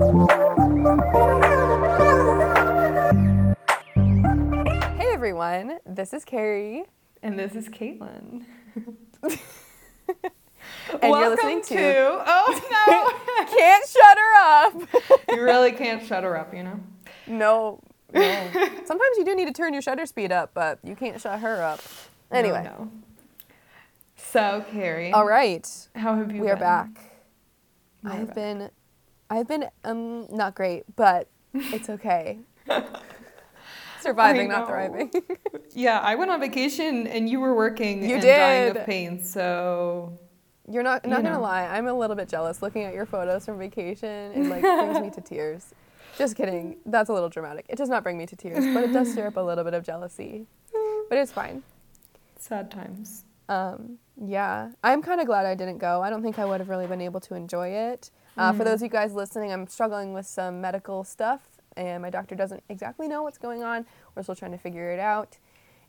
Hey everyone, this is Kerrie, And this is Katelyn. and you're listening to, Oh no! Can't Shutter Up. you really can't shut her up, you know? no, no. Sometimes you do need to turn your shutter speed up, but you can't shut her up. Anyway, No, no. So, Kerrie. all right, How have you we are back. I've been, I've been um not great, but it's okay. Surviving, not thriving. Yeah, I went on vacation and you were working You and dying of pain, so. You're not You not gonna know. lie. I'm a little bit jealous looking at your photos from vacation. It like brings me to tears. Just kidding. That's a little dramatic. It does not bring me to tears, but it does stir up a little bit of jealousy. But it's fine. Sad times. Um, yeah, I'm kind of glad I didn't go. I don't think I would have really been able to enjoy it. Uh, For Mhm. those of you guys listening, I'm struggling with some medical stuff, and my doctor doesn't exactly know what's going on. We're still trying to figure it out,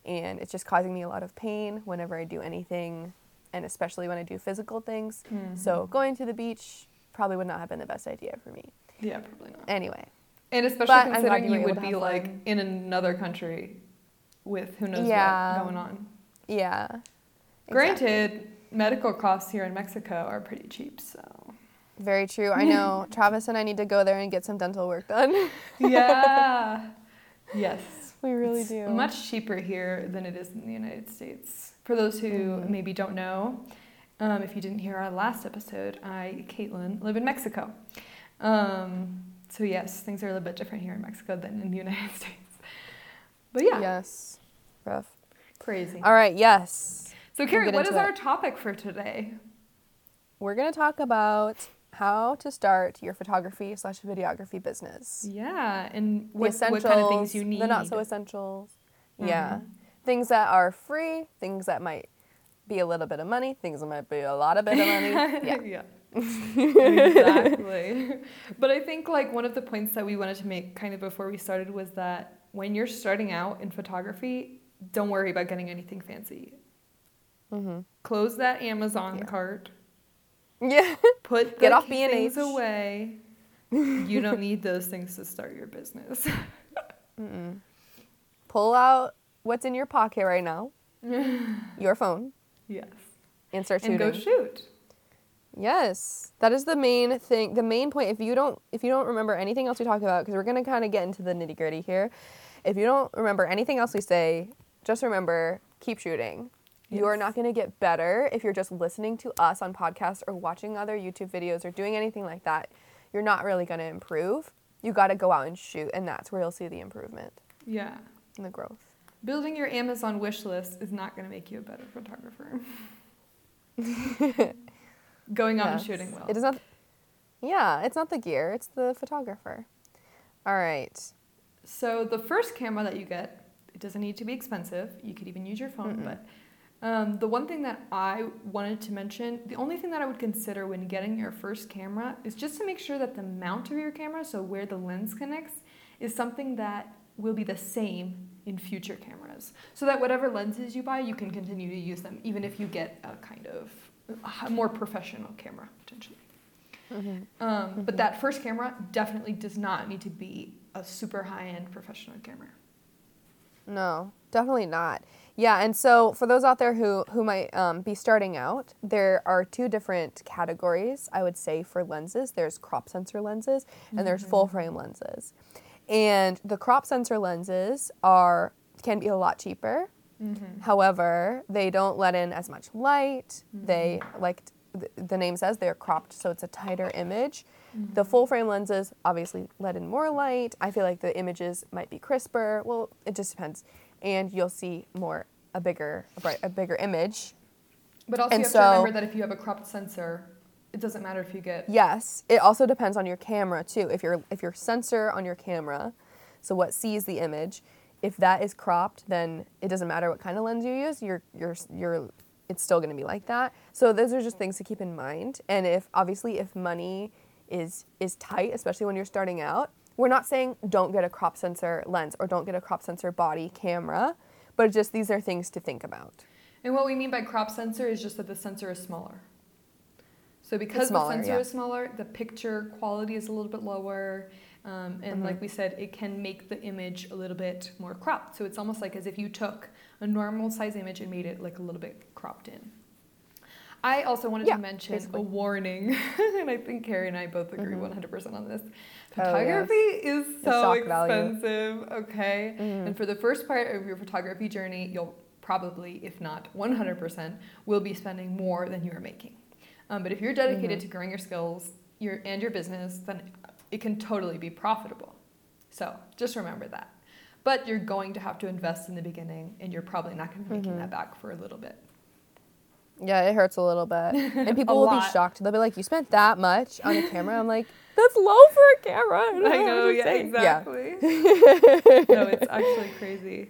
and it's just causing me a lot of pain whenever I do anything, and especially when I do physical things. So going to the beach probably would not have been the best idea for me. Yeah, probably not. Anyway, And especially But considering you were you able would be like fun. in another country with who knows Yeah. what going on. yeah. exactly. Granted, medical costs here in Mexico are pretty cheap, so. Very true. I know. Travis and I need to go there and get some dental work done. Yeah. yes. we really It's do. Much cheaper here than it is in the United States. For those who Mhm. maybe don't know, um, if you didn't hear our last episode, I, Katelyn, live in Mexico. Um, so yes, things are a little bit different here in Mexico than in the United States. But yeah, Yes. Rough. crazy. All right. Yes. So Kerrie, get what is it. our topic for today? We're gonna talk about how to start your photography slash videography business. Yeah, and what, what kind of things you need. the not so essentials. Yeah. Mhm. Things that are free, things that might be a little bit of money, things that might be a lot of bit of money. Yeah. yeah. exactly. but I think like one of the points that we wanted to make kind of before we started was that when you're starting out in photography, don't worry about getting anything fancy. hmm Close that Amazon Yeah. cart. Yeah. Put the Get off things B&H. away. you don't need those things to start your business. Mm-mm. Pull out what's in your pocket right now, your phone, yes. and start shooting. And go shoot. Yes, that is the main thing. The main point. If you don't, if you don't remember anything else we talk about, because we're gonna kind of get into the nitty gritty here. If you don't remember anything else we say, just remember keep shooting. You are not gonna get better if you're just listening to us on podcasts or watching other YouTube videos or doing anything like that. You're not really gonna improve. You got to go out and shoot, and that's where you'll see the improvement Yeah. and the growth. Building your Amazon wish list is not going to make you a better photographer. Going out and shooting well. It is not. Yeah, it's not the gear; it's the photographer. All right. So the first camera that you get, it doesn't need to be expensive. You could even use your phone. Mm-mm. But um, the one thing that I wanted to mention, the only thing that I would consider when getting your first camera is just to make sure that the mount of your camera, so where the lens connects, is something that will be the same in future cameras. So that whatever lenses you buy, you can continue to use them, even if you get a kind of a more professional camera potentially. Mm-hmm. Um, But that first camera definitely does not need to be a super high end professional camera. No, definitely not. Yeah, and so for those out there who who might um, be starting out, there are two different categories. I would say for lenses, there's crop sensor lenses and there's full mm-hmm. frame lenses. And the crop sensor lenses are can be a lot cheaper. Mm-hmm. However, they don't let in as much light. They mm-hmm. like th- the name says they're cropped, so it's a tighter image. The full frame lenses obviously let in more light. I feel like the images might be crisper. Well, it just depends, and you'll see more a bigger a, bright, a bigger image. But also, And you have so- to remember that if you have a cropped sensor, it doesn't matter if you get. Yes, it also depends on your camera too. If your if your sensor on your camera, so what sees the image, if that is cropped, then it doesn't matter what kind of lens you use. You're you're you're it's still going to be like that. So those are just things to keep in mind. And if obviously if money is is tight, especially when you're starting out, we're not saying don't get a crop sensor lens or don't get a crop sensor body camera, but just these are things to think about. And what we mean by crop sensor is just that the sensor is smaller. So because smaller, the sensor yeah. is smaller, the picture quality is a little bit lower. Um, and Mhm. like we said, it can make the image a little bit more cropped. So it's almost like as if you took a normal size image and made it like a little bit cropped in. I also wanted Yeah, to mention basically. a warning, and I think Kerrie and I both agree Mhm. 100% on this. Oh, yes. Photography is so shock value. expensive, okay? Mhm. And for the first part of your photography journey, you'll probably, if not 100%, will be spending more than you are making. Um, but if you're dedicated Mhm. to growing your skills your, and your business, then it can totally be profitable. So just remember that. But you're going to have to invest in the beginning, and you're probably not going to be making Mhm. that back for a little bit. Yeah, it hurts a little bit. And people will be shocked. They'll be like, You spent that much on a camera? I'm like, That's low for a camera. I, I know, yeah, say." exactly. Yeah. no, it's actually crazy.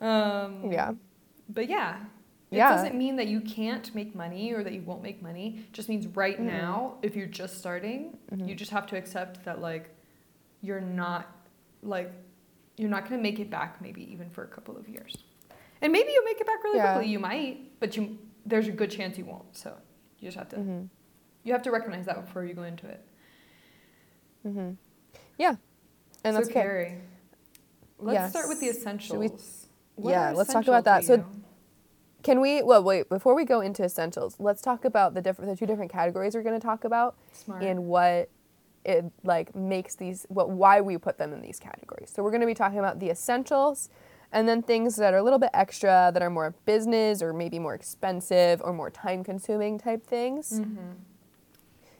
Um, yeah. But yeah, it Yeah. doesn't mean that you can't make money or that you won't make money. It just means right Mhm. now, if you're just starting, Mhm. you just have to accept that like you're not like you're not going to make it back maybe even for a couple of years. And maybe you'll make it back really Yeah. quickly. You might, but you there's a good chance you won't. So you just have to hmm you have to recognize that before you go into it. Mm-hmm. Yeah. And so that's okay. Let's start with the essentials. We- Yeah, let's talk about that. So? Can we? Well, wait. Before we go into essentials, let's talk about the different, the two different categories we're going to talk about, smart. and what it like makes these, what why we put them in these categories. So we're going to be talking about the essentials, and then things that are a little bit extra, that are more business or maybe more expensive or more time-consuming type things. Mhm.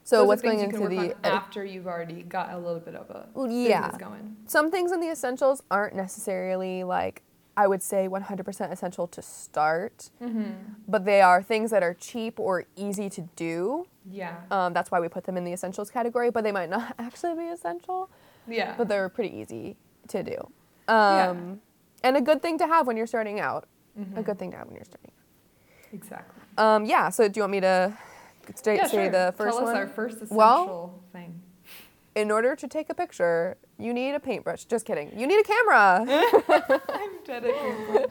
So Those what's going into the after you've already got a little bit of a yeah. going. some things in the essentials aren't necessarily like I would say 100% essential to start, Mm-hmm. but they are things that are cheap or easy to do. Yeah. Um, that's why we put them in the essentials category, but they might not actually be essential, yeah. but they're pretty easy to do. Yeah. And a good thing to have when you're starting out. A Mhm. good thing to have when you're starting Exactly. out. Um, yeah, so do you want me to stay, yeah, say sure. the first Tell one? us our first essential Well- thing. In order to take a picture, you need a paintbrush. Just kidding. You need a camera. I'm dedicated.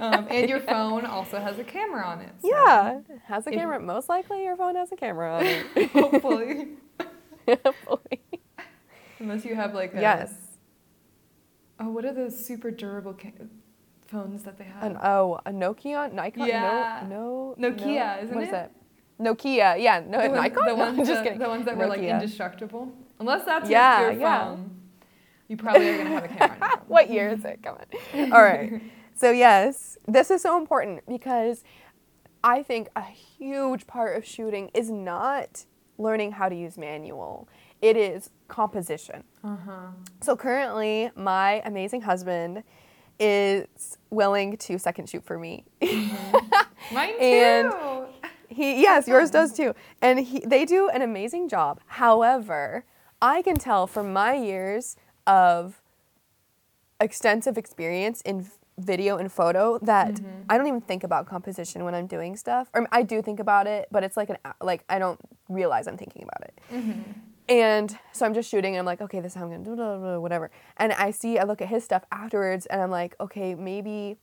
um, and your phone also has a camera on it. so yeah, it has a camera. Most likely your phone has a camera on it. Hopefully. Hopefully. Unless you have like a. yes. Oh, what are those super durable ca- phones that they have? An, oh, a Nokia, Nikon. Yeah. No, no. Nokia, no. isn't What is it? that? Nokia. Yeah. No, the, ones- Nikon. the No, ones, I'm just that, kidding. the ones that were like indestructible. Unless that's Yeah, your yeah. phone, you probably are gonna have a camera. What year is it? Come on. All right. So yes, this is so important because I think a huge part of shooting is not learning how to use manual. It is composition. Uh huh. So currently, my amazing husband is willing to second shoot for me. Mine too. And- He yes, yours does too. And he, they do an amazing job. However, I can tell from my years of extensive experience in video and photo that Mhm. I don't even think about composition when I'm doing stuff. Or I do think about it, but it's like an like I don't realize I'm thinking about it. Mhm. And so I'm just shooting and I'm like, okay, this is how I'm gonna do blah, blah, whatever. And I see, I look at his stuff afterwards and I'm like, okay, maybe,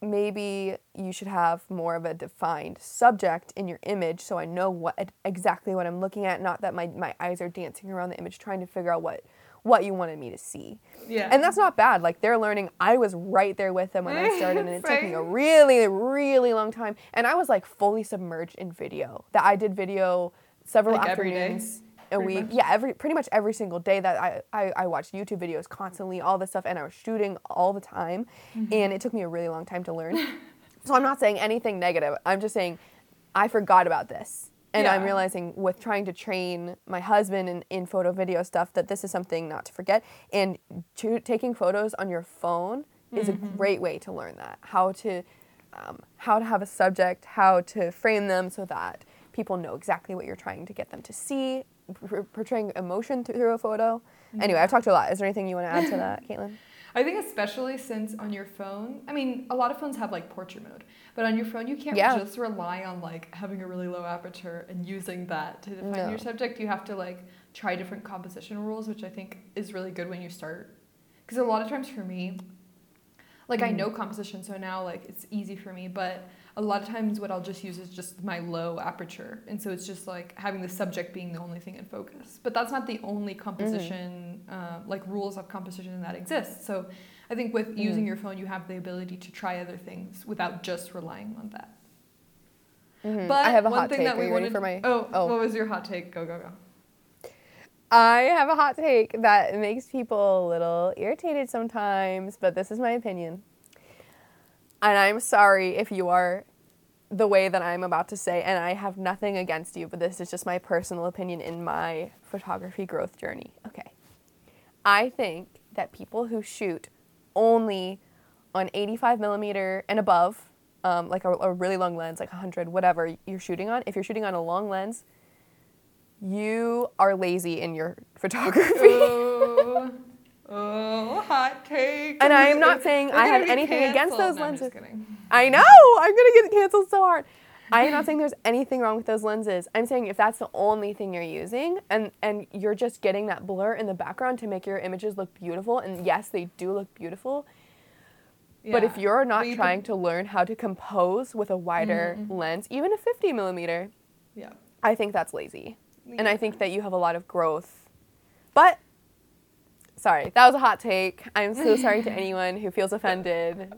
maybe you should have more of a defined subject in your image so I know what exactly what I'm looking at, not that my, my eyes are dancing around the image trying to figure out what what you wanted me to see. Yeah. And that's not bad. Like they're learning. I was right there with them when I started, and it took me a really, really long time. And I was like fully submerged in video. That I did video several Like every day, afternoons a pretty week. much? Yeah, every pretty much every single day that I, I, I watched YouTube videos constantly, all this stuff, and I was shooting all the time. Mm-hmm. And it took me a really long time to learn. so I'm not saying anything negative. I'm just saying I forgot about this. And I'm realizing with trying to train my husband in, in photo video stuff that this is something not to forget. And to, taking photos on your phone is a Mm-hmm. great way to learn that. How to um, how to have a subject, how to frame them so that people know exactly what you're trying to get them to see, portraying emotion through a photo. Anyway, I've talked a lot. Is there anything you want to add to that, Katelyn? I think especially since on your phone, I mean, a lot of phones have like portrait mode, but on your phone you can't Yeah. just rely on like having a really low aperture and using that to define No. your subject. You have to like try different composition rules, which I think is really good when you start. Because a lot of times for me, like I Mhm. know composition, so now like it's easy for me, but a lot of times what I'll just use is just my low aperture. And so it's just like having the subject being the only thing in focus. But that's not the only composition, uh, like rules of composition that exist. So I think with using your phone, you have the ability to try other things without just relying on that. Mhm. But I have a one hot thing take. that Are we wanted, for my? oh, oh. what was your hot take? Go, go, go. I have a hot take that makes people a little irritated sometimes, but this is my opinion. And I'm sorry if you are the way that I'm about to say, and I have nothing against you, but this is just my personal opinion in my photography growth journey. Okay. I think that people who shoot only on 85 millimeter and above, um, like a, a really long lens, like 100, whatever you're shooting on, if you're shooting on a long lens, you are lazy in your photography. Oh, hot take. And I am not saying I have anything against those No, I'm lenses. I know I'm gonna get canceled so hard. I am not saying there's anything wrong with those lenses. I'm saying if that's the only thing you're using and and you're just getting that blur in the background to make your images look beautiful, and yes, they do look beautiful. But if you're not you trying could- to learn how to compose with a wider Mm-hmm. lens, even a 50 millimeter, yeah. I think that's lazy. And I think that you have a lot of growth. But sorry, that was a hot take. I'm so sorry to anyone who feels offended.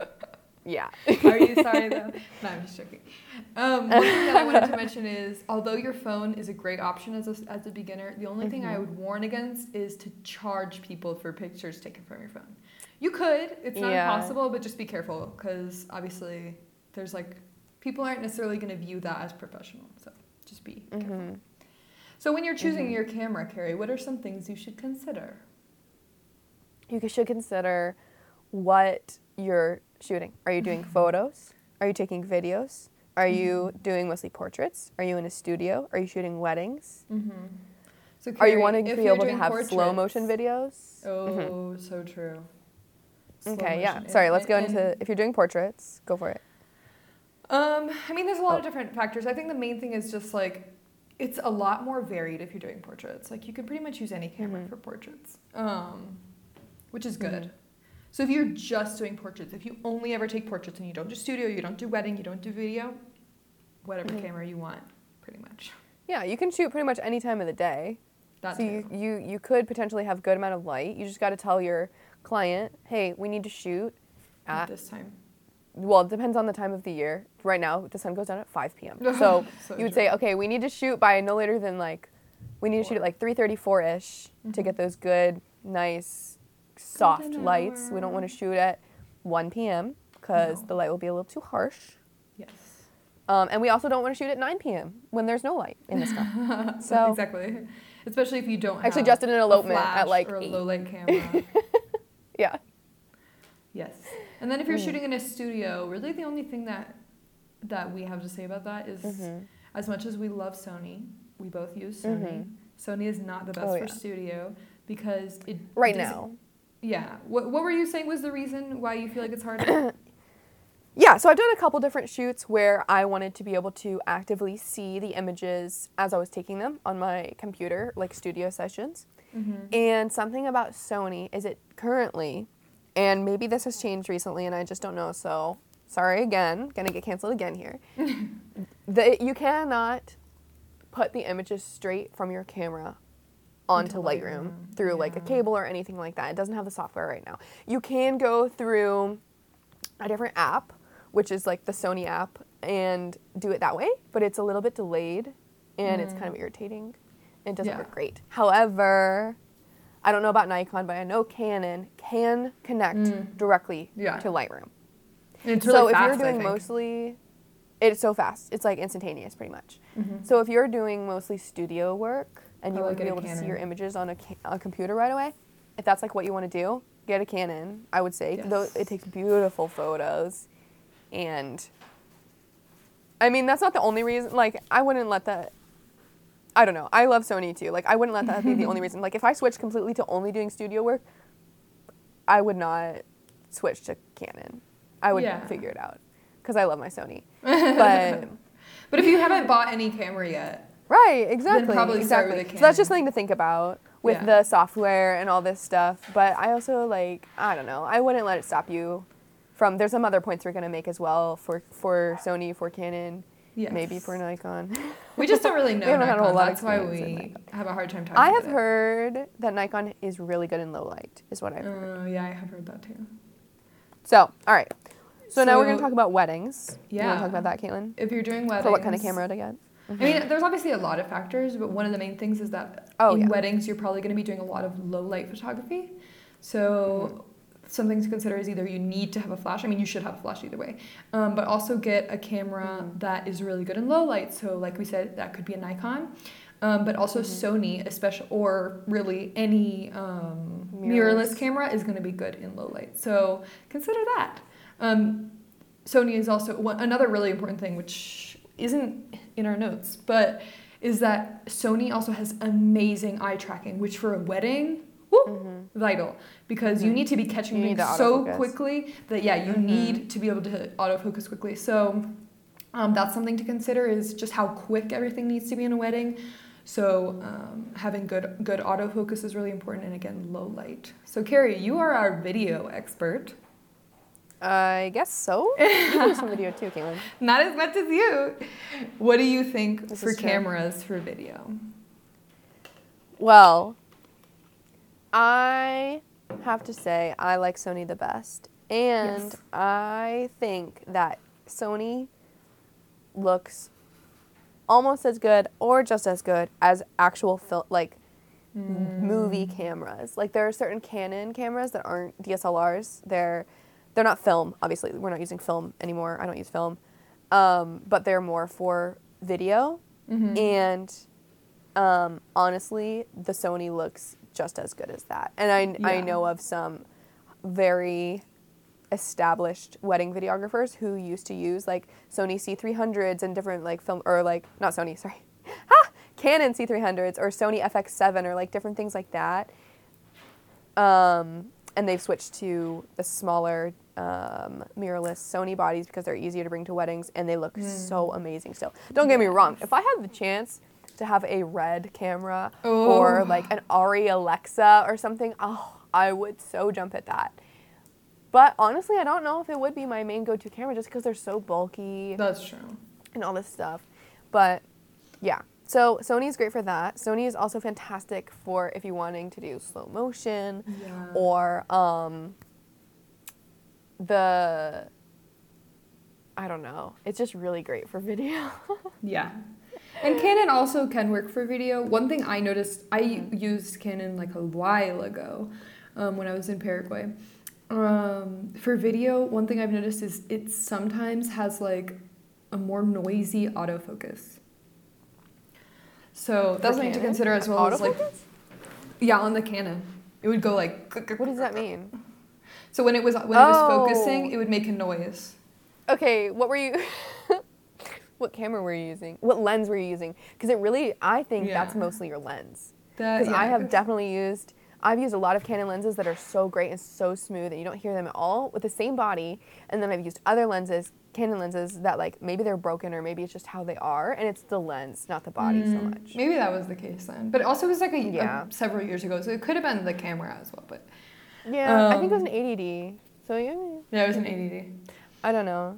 Yeah. Are you sorry though? No, I'm just joking. Um, one thing that I wanted to mention is, although your phone is a great option as a, as a beginner, the only thing I would warn against is to charge people for pictures taken from your phone. You could, it's not Yeah. impossible, but just be careful because obviously there's like people aren't necessarily going to view that as professional. So just be careful. Mhm. So when you're choosing your camera, Kerrie, what are some things you should consider? You should consider what you're shooting. Are you doing photos? Are you taking videos? Are you doing mostly portraits? Are you in a studio? Are you shooting weddings? Mm-hmm. So Are you wanting to be able to have slow motion videos? Oh, so true. Slow Okay, yeah. Sorry, let's go into if you're doing portraits, go for it. Um, I mean, there's a lot of Oh. different factors. I think the main thing is just like it's a lot more varied if you're doing portraits. Like you can pretty much use any camera Mhm. for portraits, um, which is good. Mhm. So if you're just doing portraits, if you only ever take portraits and you don't do studio, you don't do wedding, you don't do video, whatever Mhm. camera you want, pretty much. Yeah, you can shoot pretty much any time of the day. That so too. you, you you could potentially have good amount of light. You just got to tell your client, "Hey, we need to shoot at at this time. well, it depends on the time of the year. Right now, the sun goes down at 5 p.m. So So you would true. say, okay, we need to shoot by no later than like, we need to shoot at like 3:34 ish to Mhm. get those good, nice, soft lights. We don't want to shoot at 1 p.m. because No. the light will be a little too harsh. Yes. Um, and we also don't want to shoot at 9 p.m. when there's no light in the sky. So- exactly, especially if you don't Actually, just did an a elopement at, flash like, or a eight. low light camera. yeah. Yes. And then if you're Mm. shooting in a studio, really the only thing that that we have to say about that is Mhm. as much as we love Sony, we both use Sony. Mhm. Sony is not the best Oh, for yeah. studio because it Right doesn't- now. Yeah. What what were you saying was the reason why you feel like it's harder? Yeah, so I've done a couple different shoots where I wanted to be able to actively see the images as I was taking them on my computer, like studio sessions. mm-hmm. And something about Sony is it currently, and maybe this has changed recently and I just don't know, so sorry again, gonna get canceled again here. that you cannot put the images straight from your camera onto Lightroom Lightroom, through like a cable or anything like that. It doesn't have the software right now. You can go through a different app, which is like the Sony app, and do it that way, but it's a little bit delayed and it's kind of irritating. It doesn't Yeah. work great. However, I don't know about Nikon, but I know Canon can connect Mm. directly Yeah. to Lightroom. It's so really if you're doing mostly, it's so fast. It's like instantaneous, pretty much. Mhm. So if you're doing mostly studio work and you like want to be a able to see your images on a, ca- a computer right away, if that's like what you want to do, get a Canon. I would say though Yes. it takes beautiful photos, and I mean that's not the only reason. Like I wouldn't let that. I don't know. I love Sony too. Like I wouldn't let that be the only reason. Like if I switched completely to only doing studio work, I would not switch to Canon. I would Yeah. figure it out because I love my Sony. But But if you haven't bought any camera yet, Right, exactly. probably start with exactly. a So that's just something to think about with Yeah. the software and all this stuff. But I also like I don't know. I wouldn't let it stop you from there's some other points we're gonna make as well for for Sony, for Canon, Yes. maybe for Nikon. We just don't really know. We haven't had a whole lot of That's why experience we Nikon. have a hard time talking I about have it. heard that Nikon is really good in low light, is what I've heard. Uh, yeah, I have heard that too. So, all right. So, now we're gonna So- talk about weddings. You wanna Yeah. talk about that, Katelyn? If you're doing weddings, For what kind of camera to get? I mean, there's obviously a lot of factors, but one of the main things is that Oh, in yeah. weddings, you're probably going to be doing a lot of low light photography. So, Mm-hmm. something to consider is either you need to have a flash. I mean, you should have a flash either way, um, but also get a camera Mhm. that is really good in low light. So, like we said, that could be a Nikon. Um, but also Mhm. Sony, especially or really any um, Mirrorless. mirrorless camera is going to be good in low light. So consider that. Um, Sony is also one, another really important thing, which isn't in our notes, but is that Sony also has amazing eye tracking, which for a wedding, Mhm. vital because you Mhm. need to be catching You things so quickly that yeah, you Mhm. need to be able to autofocus quickly. So um, that's something to consider is just how quick everything needs to be in a wedding. So um, having good good autofocus is really important, and again, low light. So Kerrie, you are our video expert. I guess so. You do some video too, Katelyn. Not as much as you. What do you think This for cameras for video? Well, I have to say I like Sony the best. And Yes. I think that Sony looks almost as good or just as good as actual film like movie hmm. cameras. Like there are certain Canon cameras that aren't DSLRs. They're they're not film, obviously. We're not using film anymore. I don't use film. Um, but they're more for video. Mhm. And um, honestly, the Sony looks just as good as that. And I, I know of some very established wedding videographers who used to use like Sony C300s and different like film or like not Sony, sorry. Ha! Canon C300s or Sony FX7 or like different things like that. Um, and they've switched to the smaller um, mirrorless Sony bodies because they're easier to bring to weddings and they look so amazing still. Don't get me wrong. If I had the chance to have a red camera or Oh. like an ARRI Alexa or something, oh, I would so jump at that. But honestly, I don't know if it would be my main go-to camera just because they're so bulky That's true. and all this stuff. But yeah, so Sony is great for that. Sony is also fantastic for if you're wanting to do slow motion Yeah. or um, the I don't know. It's just really great for video. Yeah. And Canon also can work for video. One thing I noticed, I used Canon like a while ago um, when I was in Paraguay. Um, for video, one thing I've noticed is it sometimes has like a more noisy autofocus. So that's something to consider as well as like yeah on the Canon. It would go like what does that mean? So when it was when it was Oh. focusing, it would make a noise. Okay, what were you? what camera were you using? What lens were you using? Because it really, I think that's mostly your lens. That, Because I have definitely used, I've used a lot of Canon lenses that are so great and so smooth, and you don't hear them at all with the same body. And then I've used other lenses, Canon lenses that like maybe they're broken or maybe it's just how they are, and it's the lens, not the body so Mm, much. Maybe that was the case then, but also it was like a, a- several years ago, so it could have been the camera as well. But Yeah, I think it was Um, an 80D. So yeah, yeah, it was an 80D. I don't know.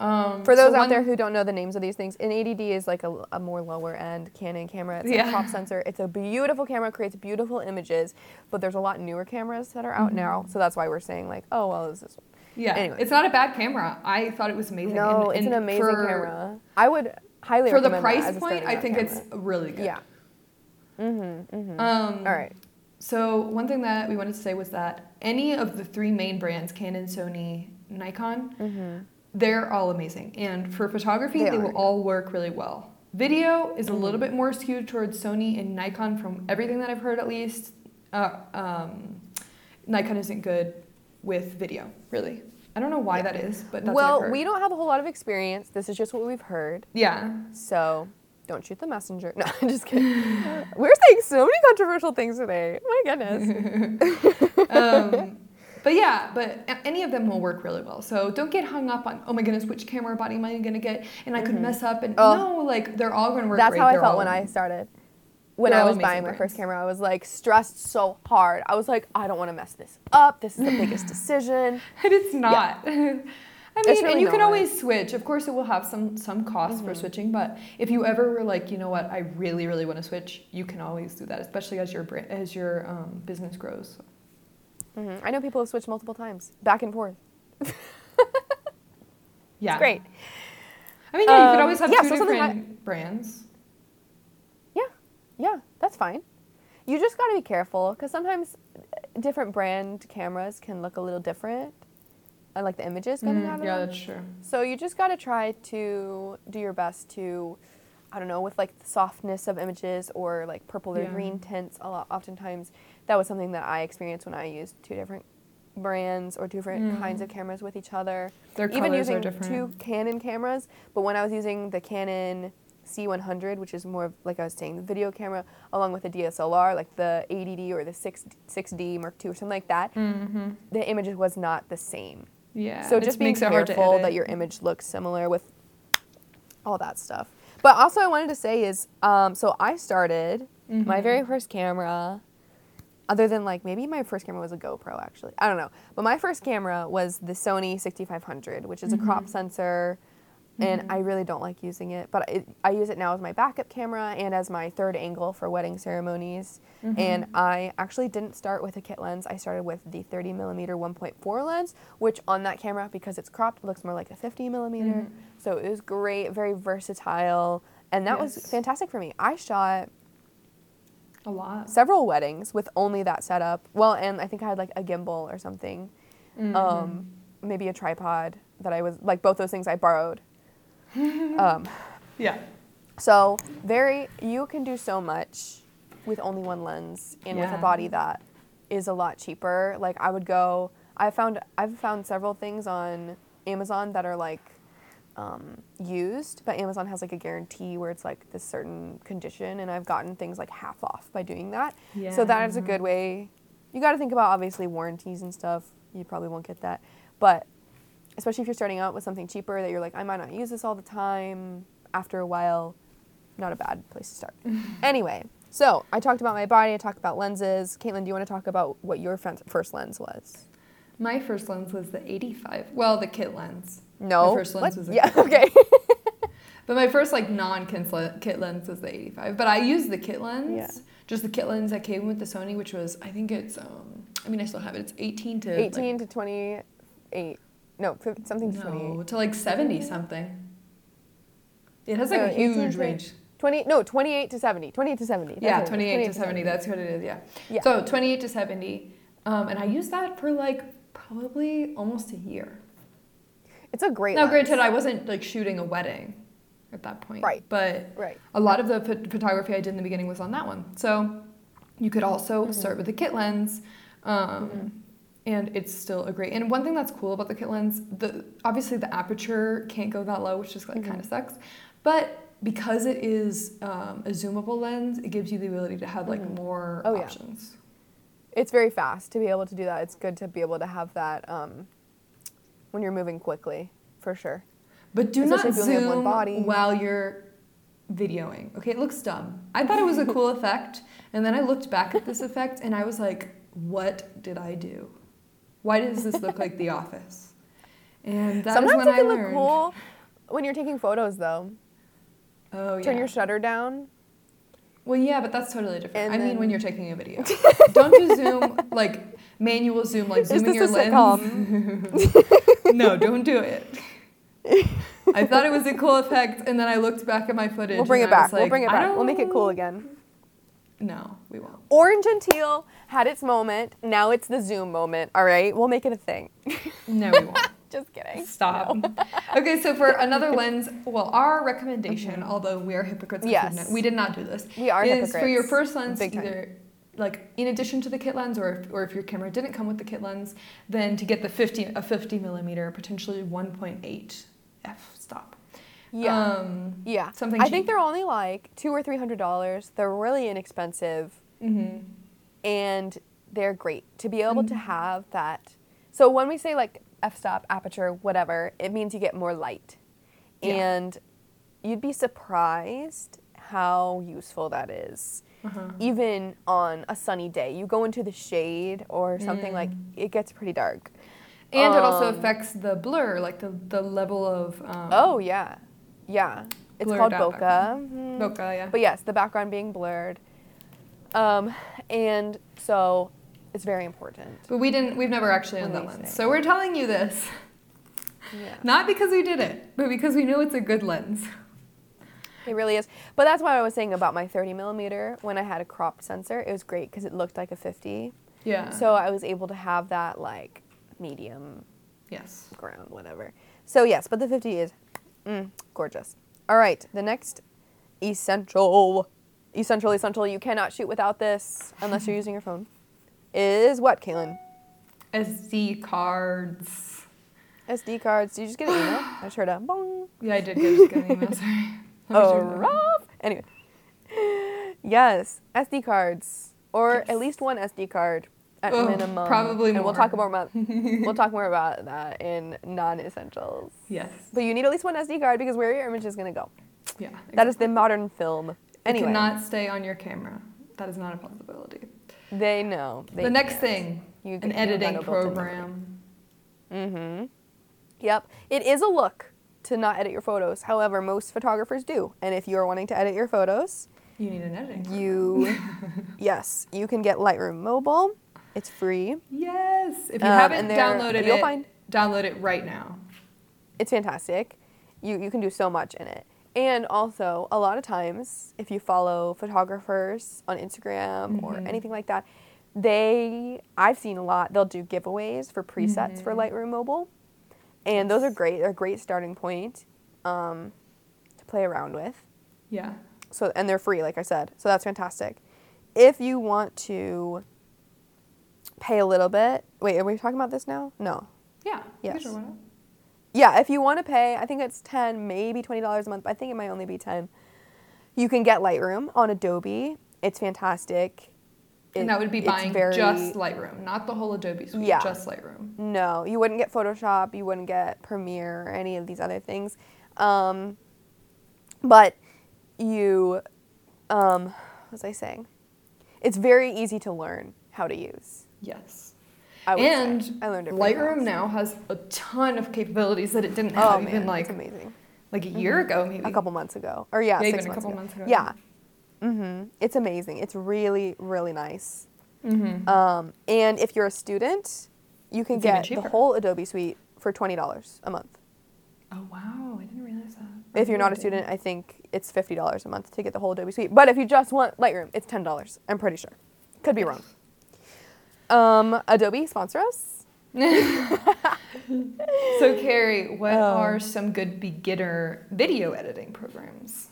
Um, For so those out one- there who don't know the names of these things, an 80D is like a, a more lower end Canon camera. It's Yeah. a crop sensor. It's a beautiful camera, creates beautiful images, but there's a lot newer cameras that are out Mm-hmm. now. So that's why we're saying like, oh well, is this is yeah, anyway. it's not a bad camera. I thought it was amazing. no, and- it's an amazing for- camera. I would highly For the price point, I think camera. it's really good. yeah. Mm-hmm. mm-hmm. Um, All right. So one thing that we wanted to say was that any of the three main brands, Canon, Sony, Nikon, Mm-hmm. they're all amazing. And for photography, They they, will all work really well. Video is a little bit more skewed towards Sony and Nikon from everything that I've heard at least. Uh, um, Nikon isn't good with video, really. I don't know why Yeah. that is, but that's what I've Well, we don't have a whole lot of experience. This is just what we've heard. Yeah. So don't shoot the messenger. No, I'm just kidding. We're saying so many controversial things today. My goodness. um, but yeah, but any of them will work really well. So don't get hung up on, oh my goodness, which camera body am I going to get? And I could mess up. And Oh. no, like they're all going to work That's great. how I They're felt when I started. when I was buying my first camera, I was like stressed so hard. I was like, I don't want to mess this up. This is the biggest decision. And it's not. I mean, really and you can always switch. Of course, it will have some some costs Mm-hmm. for switching, but if you ever were like, you know what, I really really want to switch, you can always do that, especially as your brand, as your um, business grows. hmm I know people have switched multiple times, back and forth. Yeah, It's great. I mean, yeah, you Um, could always have yeah, two so something different brands. Yeah, yeah, that's fine. You just got to be careful because sometimes different brand cameras can look a little different, and like the images coming Mm, out of yeah, them. that's true. So you just got to try to do your best to, I don't know, with like the softness of images or like purple or Yeah. green tints. A lot, oftentimes, that was something that I experienced when I used two different brands or two different kinds of cameras with each other. Their Even colors using are different. two Canon cameras, but when I was using the Canon C100, which is more of, like I was saying, the video camera, along with the DSLR, like the 80D or the 6, 6D Mark II or something like that, Mm-hmm. the image was not the same. Yeah. So just being makes it hard to careful that your image looks similar with all that stuff. But also, I wanted to say is, um, so I started my Mhm. very first camera, other than like maybe my first camera was a GoPro actually. I don't know. But my first camera was the Sony 6500, which is a crop Mhm. sensor. And I really don't like using it, but it, I use it now as my backup camera and as my third angle for wedding ceremonies. And I actually didn't start with a kit lens. I started with the 30 millimeter 1.4 lens, which on that camera, because it's cropped, looks more like a 50 millimeter. Mhm. So it was great, very versatile, and that was fantastic for me. I shot a lot. several weddings with only that setup. Well, and I think I had like a gimbal or something, Mm-hmm. um, maybe a tripod that I was like both those things I borrowed. Um, Yeah. so very, you can do so much with only one lens and with a body that is a lot cheaper. Like I would go, I found I've found several things on Amazon that are like um, used, but Amazon has like a guarantee where it's like this certain condition, and I've gotten things like half off by doing that. So that is a good way. You got to think about obviously warranties and stuff. You probably won't get that, but especially if you're starting out with something cheaper that you're like, I might not use this all the time. After a while, not a bad place to start. anyway, so I talked about my body. I talked about lenses. Katelyn, do you want to talk about what your first lens was? My first lens was the 85. Well, the kit lens. No. My first lens What? was yeah. Okay. But my first like non-kit lens was the 85. But I used the kit lens. Yeah. Just the kit lens that came with the Sony, which was I think it's um I mean I still have it. It's 18 to like, 18 to 28. No, something to 28. to like 70 something. It has like Uh, a huge range. 20 no 28 to 70 28 to 70 That's Yeah, what it is. 28 to 70. That's what it is. Yeah. Yeah. So 28 to 70, um, and I used that for like probably almost a year. it's a great Now, lens. granted, I wasn't like shooting a wedding at that point. Right. But right a lot of the ph- photography I did in the beginning was on that one. So you could also Mm-hmm. start with the kit lens. Um, And it's still a great. And one thing that's cool about the kit lens, the obviously the aperture can't go that low, which just like Mm-hmm. kind of sucks. But because it is um, a zoomable lens, it gives you the ability to have like more Oh, yeah. options. it's very fast to be able to do that it's good to be able to have that um, when you're moving quickly for sure But do Especially not if you only one zoom body. while you're videoing. Okay, it looks dumb. I thought it was a cool effect, and then I looked back at this effect and I was like, what did I do? Why does this look like The Office? And that is sometimes when it I can look learned. cool when you're taking photos though Oh yeah. turn your shutter down well, yeah, but that's totally different. And I mean, when you're taking a video, don't do zoom like manual zoom, like Is zooming this your a lens. no, don't do it. I thought it was a cool effect, and then I looked back at my footage. we'll bring it I back we'll bring it back we'll make it cool again No, we won't. orange and teal had its moment now it's the zoom moment all right we'll make it a thing No, we won't. just kidding Stop. okay, so for another lens, well, our recommendation, although we are hypocrites. Yes. no- we did not do this. We are is for your first lens, Big time. either like in addition to the kit lens, or if, or if your camera didn't come with the kit lens, then to get the 50 a 50 millimeter, potentially 1.8 f stop. Yeah Um, yeah something i cheap. think they're only like two or three hundred dollars they're really inexpensive mhm. and they're great to be able to Mm-hmm. have that. So when we say like f-stop, aperture, whatever, it means you get more light, Yeah. and you'd be surprised how useful that is. Uh-huh. even on a sunny day. You go into the shade or something like it gets pretty dark. And it also Um, affects the blur, like the, the level of. Um, Oh yeah, yeah. It's Blurred called out bokeh. background. Mhm. bokeh, yeah. But yes, the background being blurred. Um, and so it's very important. But we didn't. We've never actually owned that lens, so we're telling you this Yeah. not because we did it, but because we know it's a good lens. It really is. But that's what I was saying about my 30 millimeter. When I had a cropped sensor, it was great because it looked like a 50. Yeah. So I was able to have that like medium yes. ground, whatever. So yes, but the 50 is mm, gorgeous. All right, the next essential, essential, essential. You cannot shoot without this unless you're using your phone. Is what, Katelyn? SD cards. SD cards. Did you just get an email? I just heard a bong. Yeah, I did get, an email. Sorry. Oh, rough. Anyway. Yes, SD cards, or at least one SD card at Oh, minimum. probably And we'll talk more about we'll talk more about that in non-essentials. Yes. But you need at least one SD card because where are your image is gonna go. Yeah. That is the modern film. Anyway, It cannot stay on your camera. That is not a possibility. they know. They the next thing, You an editing gotta built in program. Mm-hmm. Yep. It is a look to not edit your photos. However, most photographers do. And if you are wanting to edit your photos, You need an editing. you yes, you can get Lightroom Mobile. It's free. Yes. If you Um, haven't downloaded you'll it, find- download it right now. It's fantastic. You you can do so much in it. And also, a lot of times, if you follow photographers on Instagram or Mhm. anything like that, they I've seen a lot. They'll do giveaways for presets for Mhm. Lightroom Mobile, and those are great. They're a great starting point um, to play around with. Yeah. So and they're free, like I said. So that's fantastic. If you want to pay a little bit, wait, are we talking about this now? No. Yeah. Yes. Sure. Yeah, if you want to pay, I think it's ten, maybe twenty dollars a month. But I think it might only be ten. You can get Lightroom on Adobe. It's fantastic. and that would be buying very- just Lightroom, not the whole Adobe suite, Yeah. just Lightroom. No, you wouldn't get Photoshop. You wouldn't get Premiere or any of these other things. Um, but you, um, what was I saying? It's very easy to learn how to use. Yes. I and say. I learned it. Lightroom fast. now has a ton of capabilities that it didn't Oh have man, even like amazing. like a year ago maybe. A couple months ago, or yeah, Yeah, six months couple ago. months ago. Yeah. hmm It's amazing. It's really, really nice. Mm-hmm. Um, and if you're a student, you can It's get the whole Adobe Suite for twenty dollars a month. oh wow, I didn't realize that. If you're not a student, I think it's fifty dollars a month to get the whole Adobe Suite. But if you just want Lightroom, it's ten dollars. I'm pretty sure. Could be wrong. Um, Adobe sponsor us. So Kerrie, what Oh. are some good beginner video editing programs?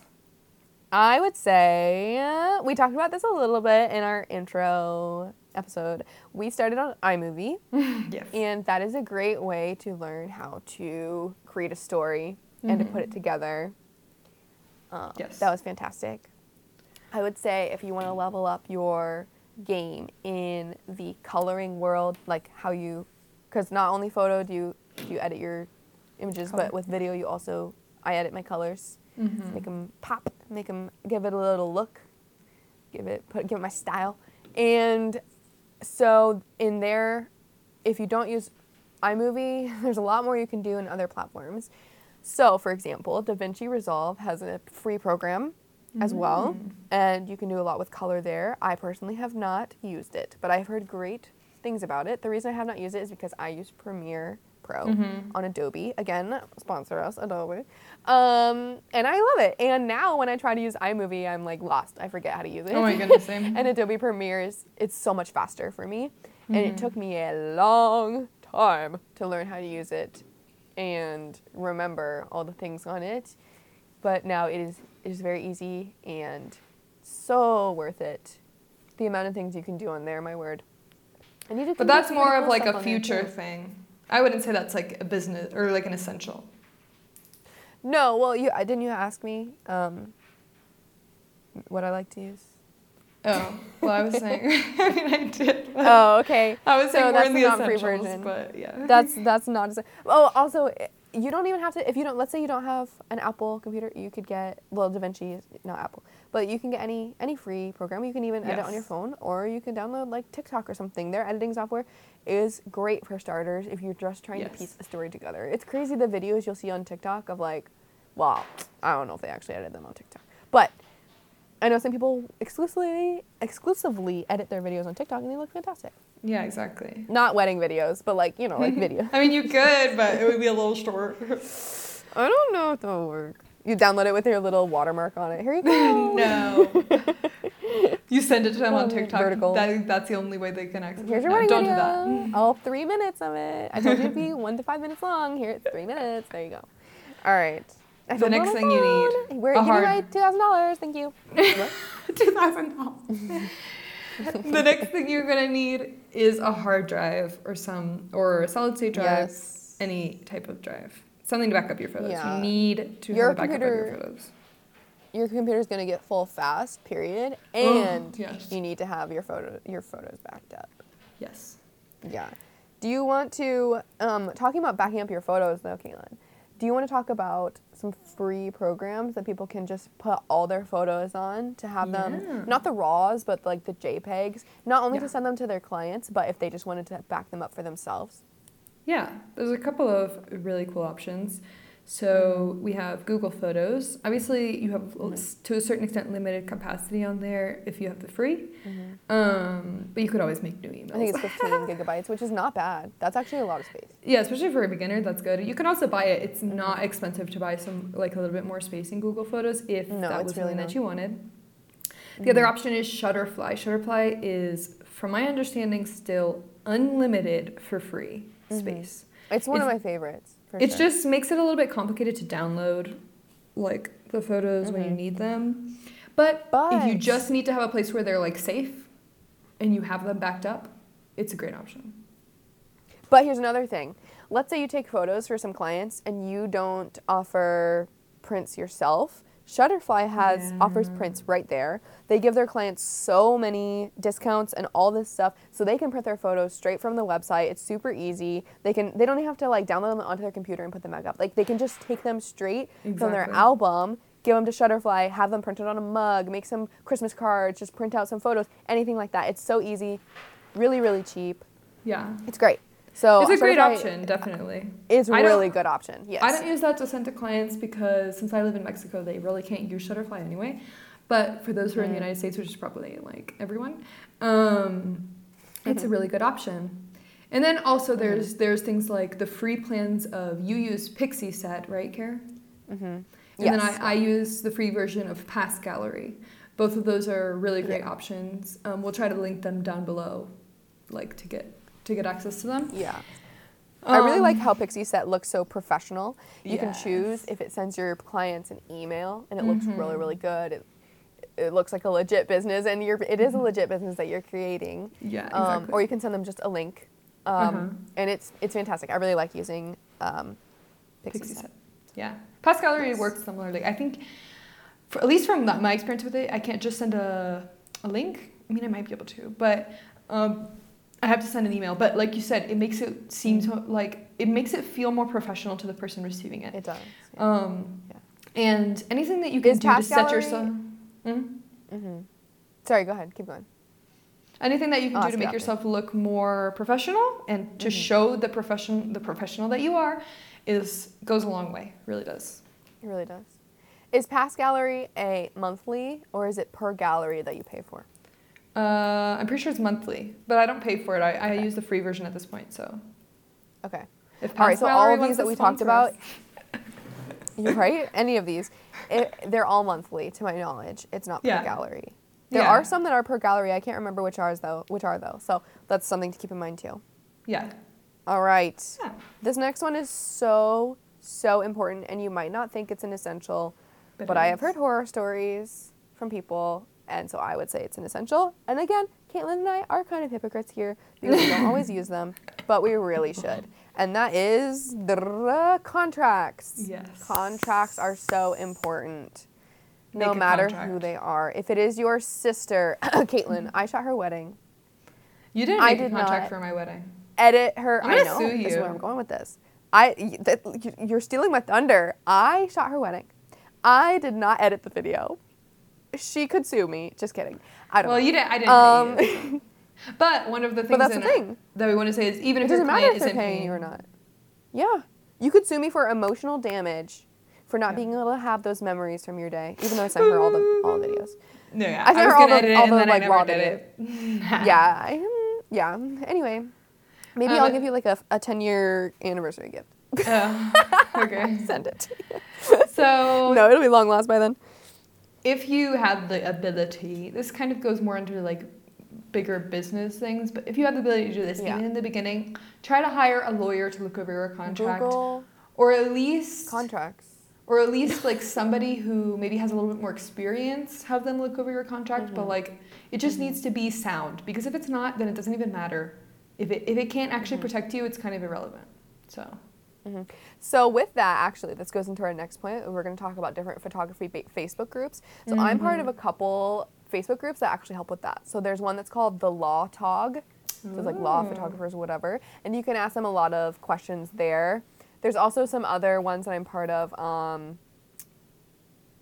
I would say uh, we talked about this a little bit in our intro episode. We started on iMovie. yes. And that is a great way to learn how to create a story and to put it together. Um, Yes. That was fantastic. I would say if you want to level up your game in the coloring world, like how you, because not only photo do you, do you edit your images, Color. but with video you also, I edit my colors, Mhm. make them pop, make them, give it a little look, give it, put, give it my style. And so in there, if you don't use iMovie, there's a lot more you can do in other platforms. So, for example, DaVinci Resolve has a free program as well, Mm. and you can do a lot with color there. I personally have not used it, but I've heard great things about it. The reason I have not used it is because I use Premiere Pro Mhm. on Adobe. Again, sponsor us, Adobe. Um, and I love it. And now when I try to use iMovie, I'm like lost. I forget how to use it. Oh my goodness, same. and Adobe Premiere is it's so much faster for me. And Mm-hmm. it took me a long time to learn how to use it and remember all the things on it. But now it is it is very easy and so worth it. The amount of things you can do on there, my word. And you can But that's more of like a future thing. I wouldn't say that's like a business or like an essential. No, well, you uh, didn't you ask me um, what I like to use? Oh, well, I was saying. I mean, I did. oh, okay. I was so saying more that's in the essentials, version. but yeah. That's that's not. Oh, also, you don't even have to. If you don't, let's say you don't have an Apple computer, you could get well, DaVinci is not Apple, But you can get any any free program. You can even edit on your phone, or you can download like TikTok or something. Their editing software is great for starters if you're just trying to piece a story together. It's crazy the videos you'll see on TikTok of like, well, I don't know if they actually edit them on TikTok, but I know some people exclusively exclusively edit their videos on TikTok and they look fantastic. Yeah, exactly. Not wedding videos, but like, you know, like video. I mean, you could, but it would be a little short. I don't know if that'll work. You download it with your little watermark on it. Here you go. no. you send it to them on TikTok. Vertical. That, that's the only way they can access Here's your Don't video. do that. Mm. All three minutes of it. I told you to be one to five minutes long. Here it's three minutes. There you go. All right. I the next thing phone. you need. Where are you? hard... $2,000. Thank you. $2,000. the next thing you're gonna need is a hard drive or some or a solid state drive, yes. any type of drive, something to back up your photos. Yeah. You need to Your have a backup of your computer- photos. Your computer's gonna get full fast. Period. Oh, And yes. you need to have your photo your photos backed up. Yes. Yeah. Do you want to um, talking about backing up your photos though, Katelyn? Do you want to talk about some free programs that people can just put all their photos on to have Yeah. them not the raws but like the JPEGs, not only Yeah. to send them to their clients, but if they just wanted to back them up for themselves? Yeah, there's a couple of really cool options. So we have Google Photos. Obviously, you have Mhm. to a certain extent limited capacity on there if you have the free. Mm-hmm. Um, but you could always make new emails. I think it's 15 gigabytes, which is not bad. That's actually a lot of space. Yeah, especially for a beginner, that's good. You can also buy it. It's Mm-hmm. not expensive to buy some like a little bit more space in Google Photos if No, that was really something not. that you wanted. The other Mhm. option is Shutterfly. Shutterfly is, from my understanding, still unlimited for free Mhm. space. It's one of my favorites. It sure. just makes it a little bit complicated to download, like the photos when you Mhm. need them. But, if you just need to have a place where they're like safe, and you have them backed up, it's a great option. But here's another thing. Let's say you take photos for some clients and you don't offer prints yourself. Shutterfly has offers prints right there. They give their clients so many discounts and all this stuff so they can print their photos straight from the website. It's super easy. They can they don't even have to like download them onto their computer and put them back up. Like they can just take them straight from their album, give them to Shutterfly, have them printed on a mug, make some Christmas cards, just print out some photos, anything like that. It's so easy, really really cheap. Yeah, It's great. So it's a great option, definitely. It's a really good option. Yes. I don't use that to send to clients because since I live in Mexico, they really can't use Shutterfly anyway. But for those who are in the. United States, which is probably like everyone, um, it's a Mhm. really good option. And then also Mm-hmm. there's there's things like the free plans of you use Pixieset, right, Care? mm-hmm. And yes. then I, I use the free version of Pass Gallery. Both of those are really great Yeah. options. Um, we'll try to link them down below, like to get to get access to them. yeah. I really like Um, how Pixieset looks so professional. You can choose if it sends your clients an email and it looks really, Mhm. really good. It, it looks like a legit business and you're it is a legit business that you're creating. Yeah, Um, exactly. or you can send them just a link. Um, Uh-huh. And it's it's fantastic. I really like using um, Pixie, Pixieset. Set. Yeah. Pass Gallery Yes. works similarly. I think, for, at least from my experience with it, I can't just send a, a link. I mean, I might be able to, but um, I have to send an email. But like you said, it makes it seem to, like, it makes it feel more professional to the person receiving it. It does. yeah. Um, Yeah. And anything that you can Is do to set Gallery- yourself. Mm? hmm Sorry, go ahead. Keep going. Anything that you can I'll do to make yourself look more professional and to Mhm. show the profession the professional that you are is goes a long way. Really does. It really does. Is Pass Gallery a monthly or is it per gallery that you pay for? Uh, I'm pretty sure it's monthly, but I don't pay for it. I, I Okay. use the free version at this point. So Okay. if All right, so all of these that we talked about, you're right? Any of these, it, they're all monthly to my knowledge. It's not per gallery. There Yeah. are some that are per gallery. I can't remember which are though. Which are though. So that's something to keep in mind too. yeah, All right. Yeah. This next one is so so important, and you might not think it's an essential, But but, I have heard horror stories from people, and so I would say it's an essential. And again, Katelyn and I are kind of hypocrites here because we don't always use them, but we really should. And that is the contracts. Yes. Contracts are so important. No Make a matter who they are. If it is your sister, Katelyn, I shot her wedding. you didn't I make a did contract not. for my wedding. edit her. I'm gonna know. sue This is where I'm going with this. I y- you're stealing my thunder. I shot her wedding. I did not edit the video. She could sue me. Just kidding. I don't. Well, know. you didn't. I didn't. Um. But one of the things that's in the thing. that we want to say is even it if your doesn't matter if they're paying paying you or not. Yeah, you could sue me for emotional damage for not Yeah. being able to have those memories from your day, even though I sent her all the all the videos. No, yeah. I sent her was all the- edit it all and the, then I like, never raw did video. it. yeah, I, mm, yeah. Anyway, maybe Um, I'll give you like a, a ten year anniversary gift. Uh, okay. Send it. So no, it'll be long lost by then. If you had the ability, this kind of goes more into like bigger business things, but if you have the ability to do this Yeah. even in the beginning, try to hire a lawyer to look over your contract Google or at least contracts. or at least like somebody who maybe has a little bit more experience have them look over your contract, but Mhm. like it just Mhm. needs to be sound because if it's not, then it doesn't even matter. If it if it can't actually Mhm. protect you, it's kind of irrelevant. So So with that, actually, this goes into our next point. We're going to talk about different photography ba- Facebook groups. So I'm part of Mhm. a couple Facebook groups that actually help with that. So there's one that's called the Law Tog. So it's like law photographers, whatever, and you can ask them a lot of questions there. There's also some other ones that I'm part of. Um,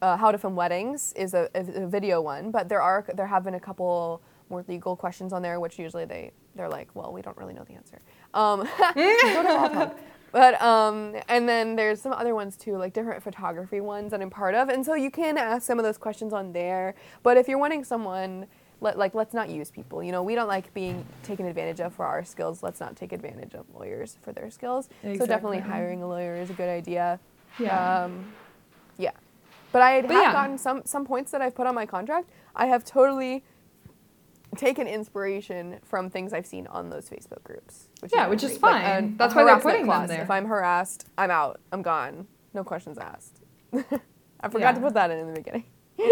uh, How to Film Weddings is a, a, a video one, but there are there have been a couple more legal questions on there, which usually they they're like, well, we don't really know the answer. Um, go to Law Talk. But um, and then there's some other ones too, like different photography ones that I'm part of, and so you can ask some of those questions on there. But if you're wanting someone, let, like let's not use people. You know, we don't like being taken advantage of for our skills. Let's not take advantage of lawyers for their skills. So definitely hiring a lawyer is a good idea. yeah. Um, yeah. But I have yeah. gotten some some points that I've put on my contract. I have totally taken inspiration from things I've seen on those Facebook groups. Which Yeah, which is great. Like, fine. a That's why they're putting them clause. there. If I'm harassed, I'm out. I'm gone. No questions asked. I forgot to put that in in the beginning.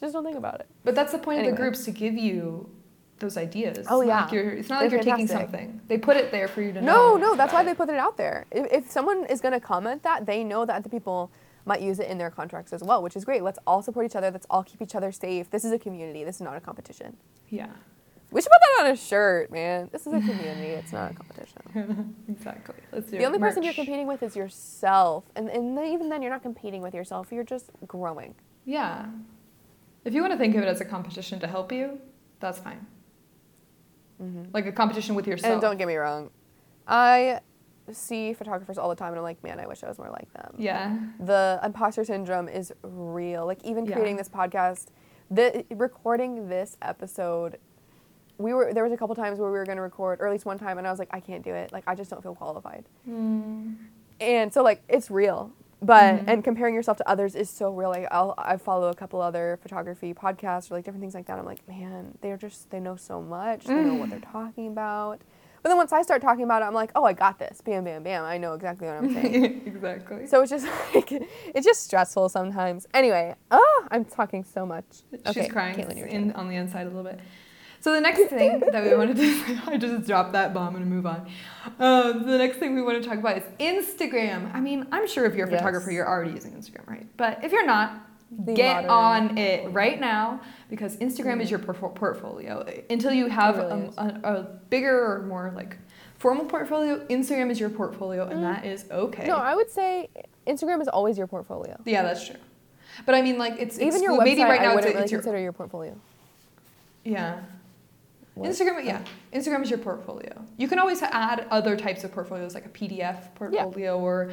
Just don't think about it. But that's the point of the groups to give you those ideas. Oh, yeah. like you're, it's not like They're you're taking something. They put it there for you to No, know. no, no, that's why they put it out there. If, if someone is going to comment that, they know that the people might use it in their contracts as well, which is great. Let's all support each other. Let's all keep each other safe. This is a community. This is not a competition. Yeah, We should put that on a shirt, man. This is a community. It's not a competition. exactly. Let's do The it. only person you're competing with is yourself, and and then, even then, you're not competing with yourself. You're just growing. Yeah. If you want to think of it as a competition to help you, that's fine. Mm-hmm. Like a competition with yourself. And don't get me wrong, I see photographers all the time, and I'm like, man, I wish I was more like them. Yeah. the imposter syndrome is real. Like even Yeah. creating this podcast, the recording this episode, we were there was a couple times where we were going to record, or at least one time, and I was like, I can't do it. Like I just don't feel qualified. Mm. And so like it's real, but Mhm. and comparing yourself to others is so real. Like I'll I follow a couple other photography podcasts or like different things like that. I'm like, man, they're just they know so much. They know what they're talking about. But then once I start talking about it, I'm like, oh, I got this. Bam, bam, bam. I know exactly what I'm saying. exactly. So it's just like it's just stressful sometimes. Anyway, oh, I'm talking so much. She's Okay, crying Katelyn, in, on the inside a little bit. So the next thing that we wanted to, I just dropped that bomb and move on. Um, the next thing we want to talk about is Instagram. I mean, I'm sure if you're a Yes. photographer, you're already using Instagram, right? But if you're not, The get on it right now because Instagram is your porf- portfolio. Until you have really is. a, a bigger or more like formal portfolio, Instagram is your portfolio, and Mm. that is okay. No, I would say Instagram is always your portfolio. yeah, that's true. But I mean, like it's, Even your website, maybe right now I it's, wouldn't it's really your consider your portfolio. yeah. What? Instagram, yeah. Instagram is your portfolio. You can always add other types of portfolios, like a PDF portfolio or,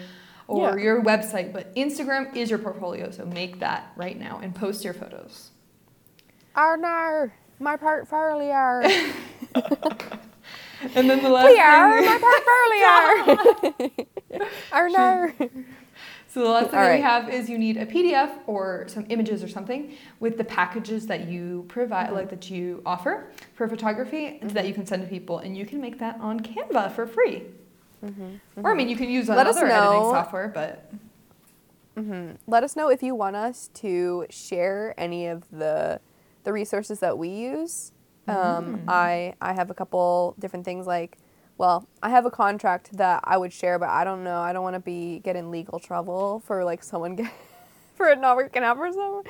or Yeah. your website. But Instagram is your portfolio, so make that right now and post your photos. Arnar, my portfolio. And then the last we are thing, my portfolio. Arnar. so the last thing All that we have is you need a PDF or some images or something with the packages that you provide, Mhm. like that you offer for photography, Mm-hmm. that you can send to people, and you can make that on Canva for free. Mm-hmm. Or I mean, you can use Let another editing software, but hmm Let us know if you want us to share any of the the resources that we use. Um, Mm. I I have a couple different things like, well, I have a contract that I would share, but I don't know. I don't want to be get in legal trouble for like someone get for it not working out for someone.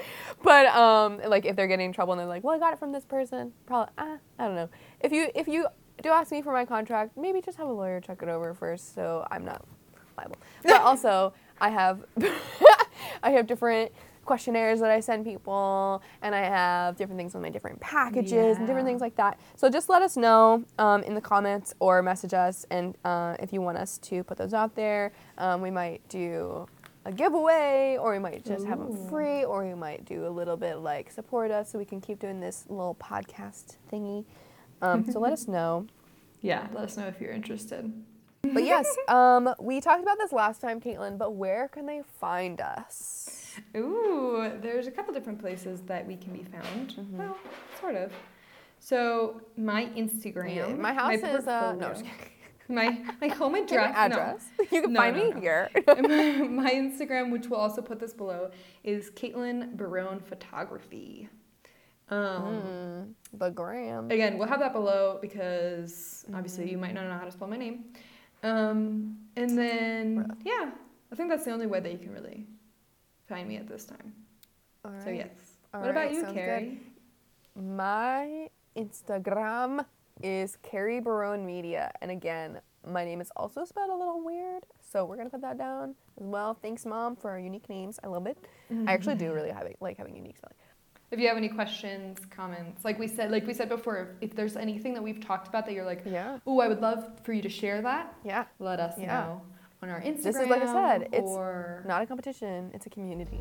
But um, like if they're getting in trouble and they're like, well, I got it from this person. Probably, ah, I don't know. If you if you do ask me for my contract, maybe just have a lawyer check it over first, so I'm not liable. But also, I have I have different questionnaires that I send people, and I have different things with my different packages and different things like that. So just let us know um, in the comments or message us, and uh, if you want us to put those out there, um, we might do a giveaway, or we might just have them free, or we might do a little bit like support us so we can keep doing this little podcast thingy. Um, so let us know. Yeah, let us know if you're interested. But yes, um, we talked about this last time, Katelyn. But where can they find us? Ooh, there's a couple different places that we can be found. Mhm. Well, sort of. So my Instagram. Yeah, my house is uh, no, my my home your address. no. address. You can No, find no, me here. my, my Instagram, which we'll also put this below, is Katelyn Barone Photography. Um, Mm, the gram. Again, we'll have that below because obviously you might not know how to spell my name. Um, and then Rough. yeah, I think that's the only way that you can really find me at this time. All So yes. All what about you, sounds good. Kerrie? My Instagram is Kerrie Barone Media, and again, my name is also spelled a little weird, so we're gonna put that down as well. Thanks, mom, for our unique names. I love it. I actually do really have it, like having unique spelling. If you have any questions, comments, like we said, like we said before, if there's anything that we've talked about that you're like, Yeah, oh, I would love for you to share that, yeah. let us Yeah. know on our Instagram. This is, like I said, it's Not a competition; it's a community.